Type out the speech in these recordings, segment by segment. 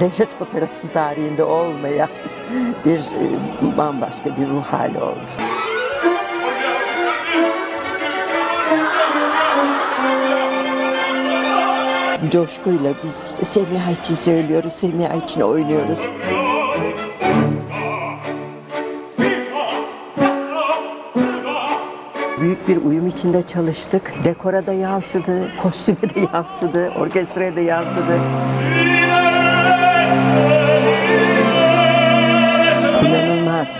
devlet operasının tarihinde olmayan bir e, bambaşka bir ruh hali oldu. Coşkuyla biz işte Semiha için söylüyoruz, Semiha için oynuyoruz. Büyük bir uyum içinde çalıştık. Dekora da yansıdı, kostüme de yansıdı, orkestraya da yansıdı.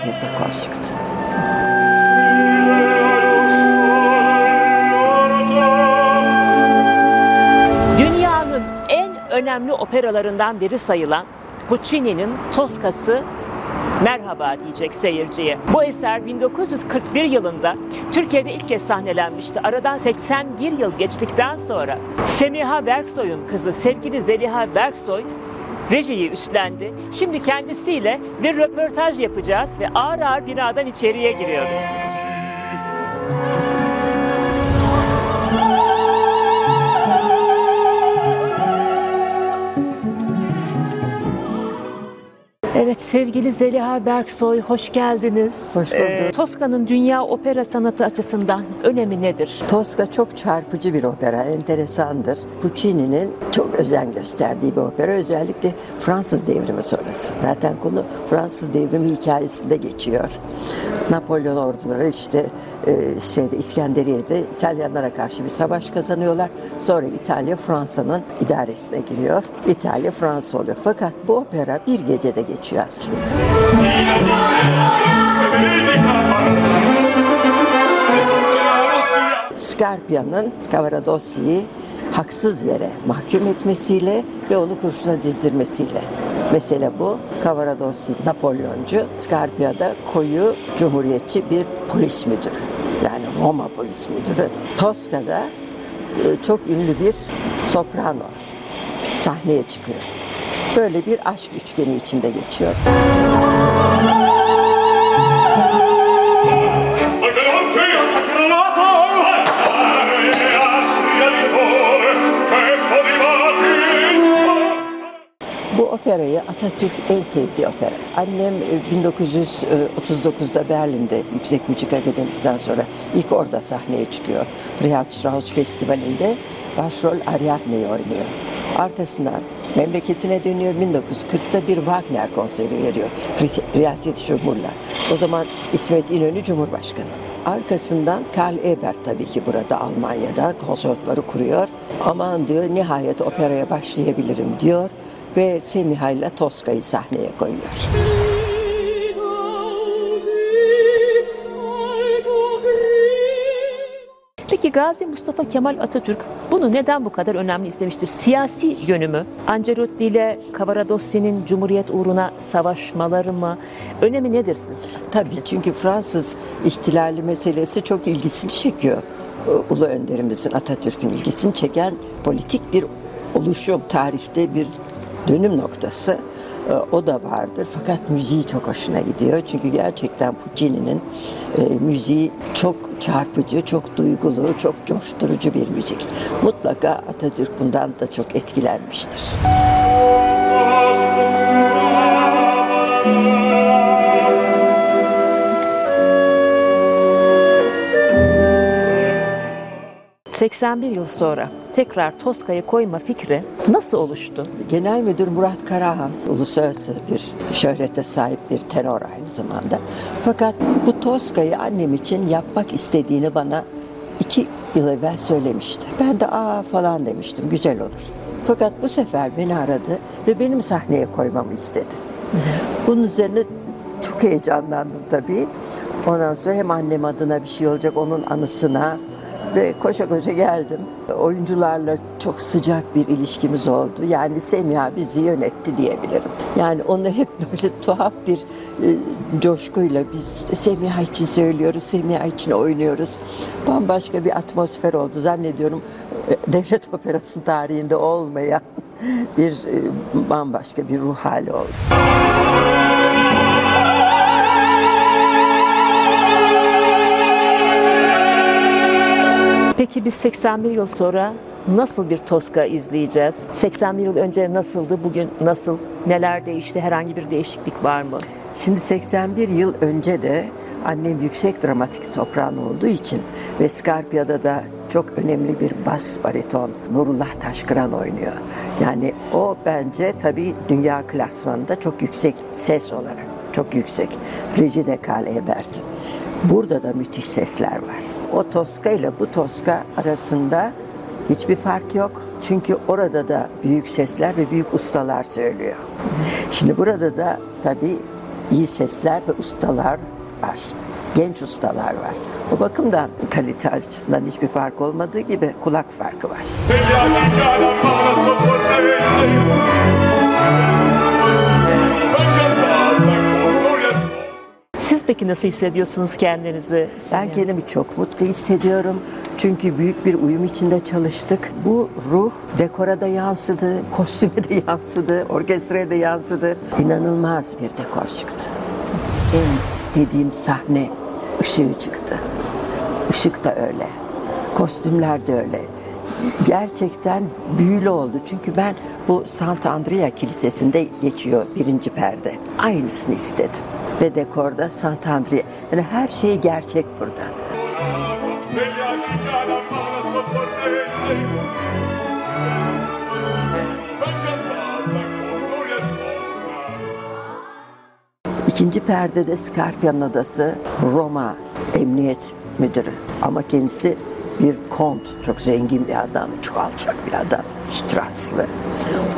İnanılmaz bir dekor çıktı. Dünyanın en önemli operalarından biri sayılan Puccini'nin Toskası Merhaba diyecek seyirciye. Bu eser 1941 yılında Türkiye'de ilk kez sahnelenmişti. Aradan 81 yıl geçtikten sonra Semiha Berksoy'un kızı sevgili Zeliha Berksoy rejiyi üstlendi. Şimdi kendisiyle bir röportaj yapacağız ve ağır ağır binadan içeriye giriyoruz. Sevgili Zeliha Berksoy hoş geldiniz. Hoş bulduk. Ee, Toska'nın dünya opera sanatı açısından önemi nedir? Tosca çok çarpıcı bir opera, enteresandır. Puccini'nin çok özen gösterdiği bir opera, özellikle Fransız devrimi sonrası. Zaten konu Fransız devrimi hikayesinde geçiyor. Napolyon orduları işte e, şeyde İskenderiye'de İtalyanlara karşı bir savaş kazanıyorlar. Sonra İtalya Fransa'nın idaresine giriyor. İtalya Fransa oluyor. Fakat bu opera bir gecede geçiyor aslında. Scarpia'nın Cavaradossi'yi haksız yere mahkum etmesiyle ve onu kurşuna dizdirmesiyle. Mesele bu. Cavaradossi Napolyoncu, Scarpia da koyu cumhuriyetçi bir polis müdürü. Yani Roma polis müdürü. Tosca'da e, çok ünlü bir soprano sahneye çıkıyor. Böyle bir aşk üçgeni içinde geçiyor. Operayı Atatürk en sevdiği opera. Annem e, 1939'da Berlin'de Yüksek Müzik Akademisi'nden sonra ilk orada sahneye çıkıyor. Richard Strauss Festivali'nde başrol Ariadne'yi oynuyor. Arkasından memleketine dönüyor 1940'ta bir Wagner konseri veriyor. Ri- Riyaset Cumhur'la. O zaman İsmet İnönü Cumhurbaşkanı. Arkasından Karl Ebert tabii ki burada Almanya'da konservatuvarı kuruyor. Aman diyor nihayet operaya başlayabilirim diyor ve Semiha ile Tosca'yı sahneye koyuyor. Peki Gazi Mustafa Kemal Atatürk bunu neden bu kadar önemli istemiştir? Siyasi yönü mü? Ancelotti ile Cavaradossi'nin Cumhuriyet uğruna savaşmaları mı? Önemi nedir sizce? Tabii çünkü Fransız ihtilali meselesi çok ilgisini çekiyor. Ee, Ulu önderimizin Atatürk'ün ilgisini çeken politik bir oluşum, tarihte bir dönüm noktası. Ee, O da vardır. Fakat müziği çok hoşuna gidiyor. Çünkü gerçekten Puccini'nin e, müziği çok çarpıcı, çok duygulu, çok coşturucu bir müzik. Mutlaka Atatürk bundan da çok etkilenmiştir. 81 yıl sonra tekrar Toska'yı koyma fikri nasıl oluştu? Genel Müdür Murat Karahan uluslararası bir şöhrete sahip bir tenor aynı zamanda. Fakat bu Toska'yı annem için yapmak istediğini bana iki yıl evvel söylemişti. Ben de aa falan demiştim güzel olur. Fakat bu sefer beni aradı ve benim sahneye koymamı istedi. Bunun üzerine çok heyecanlandım tabii. Ondan sonra hem annem adına bir şey olacak onun anısına ve koşa koşa geldim. Oyuncularla çok sıcak bir ilişkimiz oldu. Yani Semiha bizi yönetti diyebilirim. Yani onu hep böyle tuhaf bir e, coşkuyla biz işte Semiha için söylüyoruz, Semiha için oynuyoruz. Bambaşka bir atmosfer oldu. Zannediyorum e, devlet operasının tarihinde olmayan bir e, bambaşka bir ruh hali oldu. Peki biz 81 yıl sonra nasıl bir Toska izleyeceğiz? 81 yıl önce nasıldı, bugün nasıl? Neler değişti? Herhangi bir değişiklik var mı? Şimdi 81 yıl önce de annem yüksek dramatik sopran olduğu için ve Scarpia'da da çok önemli bir bas bariton Nurullah Taşkıran oynuyor. Yani o bence tabii dünya klasmanında çok yüksek ses olarak çok yüksek. Regine Karl Ebert. Burada da müthiş sesler var. O Toska ile bu Toska arasında hiçbir fark yok. Çünkü orada da büyük sesler ve büyük ustalar söylüyor. Şimdi burada da tabii iyi sesler ve ustalar var. Genç ustalar var. O bakımdan kalite açısından hiçbir fark olmadığı gibi kulak farkı var. Peki nasıl hissediyorsunuz kendinizi? Ben kendimi çok mutlu hissediyorum. Çünkü büyük bir uyum içinde çalıştık. Bu ruh dekora da yansıdı, kostüme de yansıdı, orkestraya da yansıdı. İnanılmaz bir dekor çıktı. En istediğim sahne ışığı çıktı. Işık da öyle. Kostümler de öyle. Gerçekten büyülü oldu. Çünkü ben bu Santa Andrea Kilisesi'nde geçiyor birinci perde. Aynısını istedim. Ve dekorda Santa Andrea. Yani her şey gerçek burada. İkinci perdede Scarpia'nın odası Roma Emniyet Müdürü. Ama kendisi bir kont, çok zengin bir adam, çok alçak bir adam, Strasslı.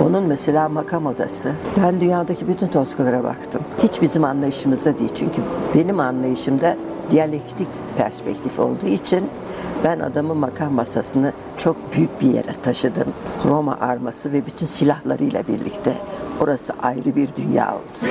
Onun mesela makam odası. Ben dünyadaki bütün toskalara baktım. Hiç bizim anlayışımızda değil. Çünkü benim anlayışımda diyalektik perspektif olduğu için ben adamın makam masasını çok büyük bir yere taşıdım. Roma arması ve bütün silahlarıyla birlikte. Orası ayrı bir dünya oldu.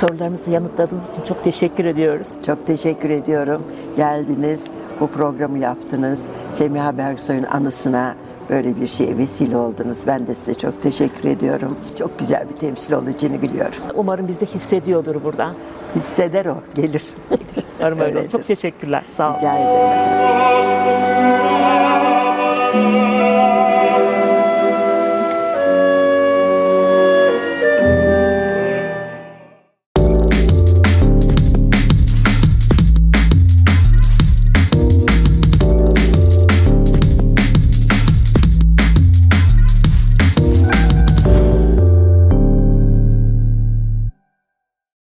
Sorularımızı yanıtladığınız için çok teşekkür ediyoruz. Çok teşekkür ediyorum. Geldiniz, bu programı yaptınız. Semiha Bergsoy'un anısına böyle bir şeye vesile oldunuz. Ben de size çok teşekkür ediyorum. Çok güzel bir temsil olacağını biliyorum. Umarım bizi hissediyordur buradan. Hisseder o, gelir. Umarım öyle. Çok teşekkürler. Sağ olun. Rica ederim.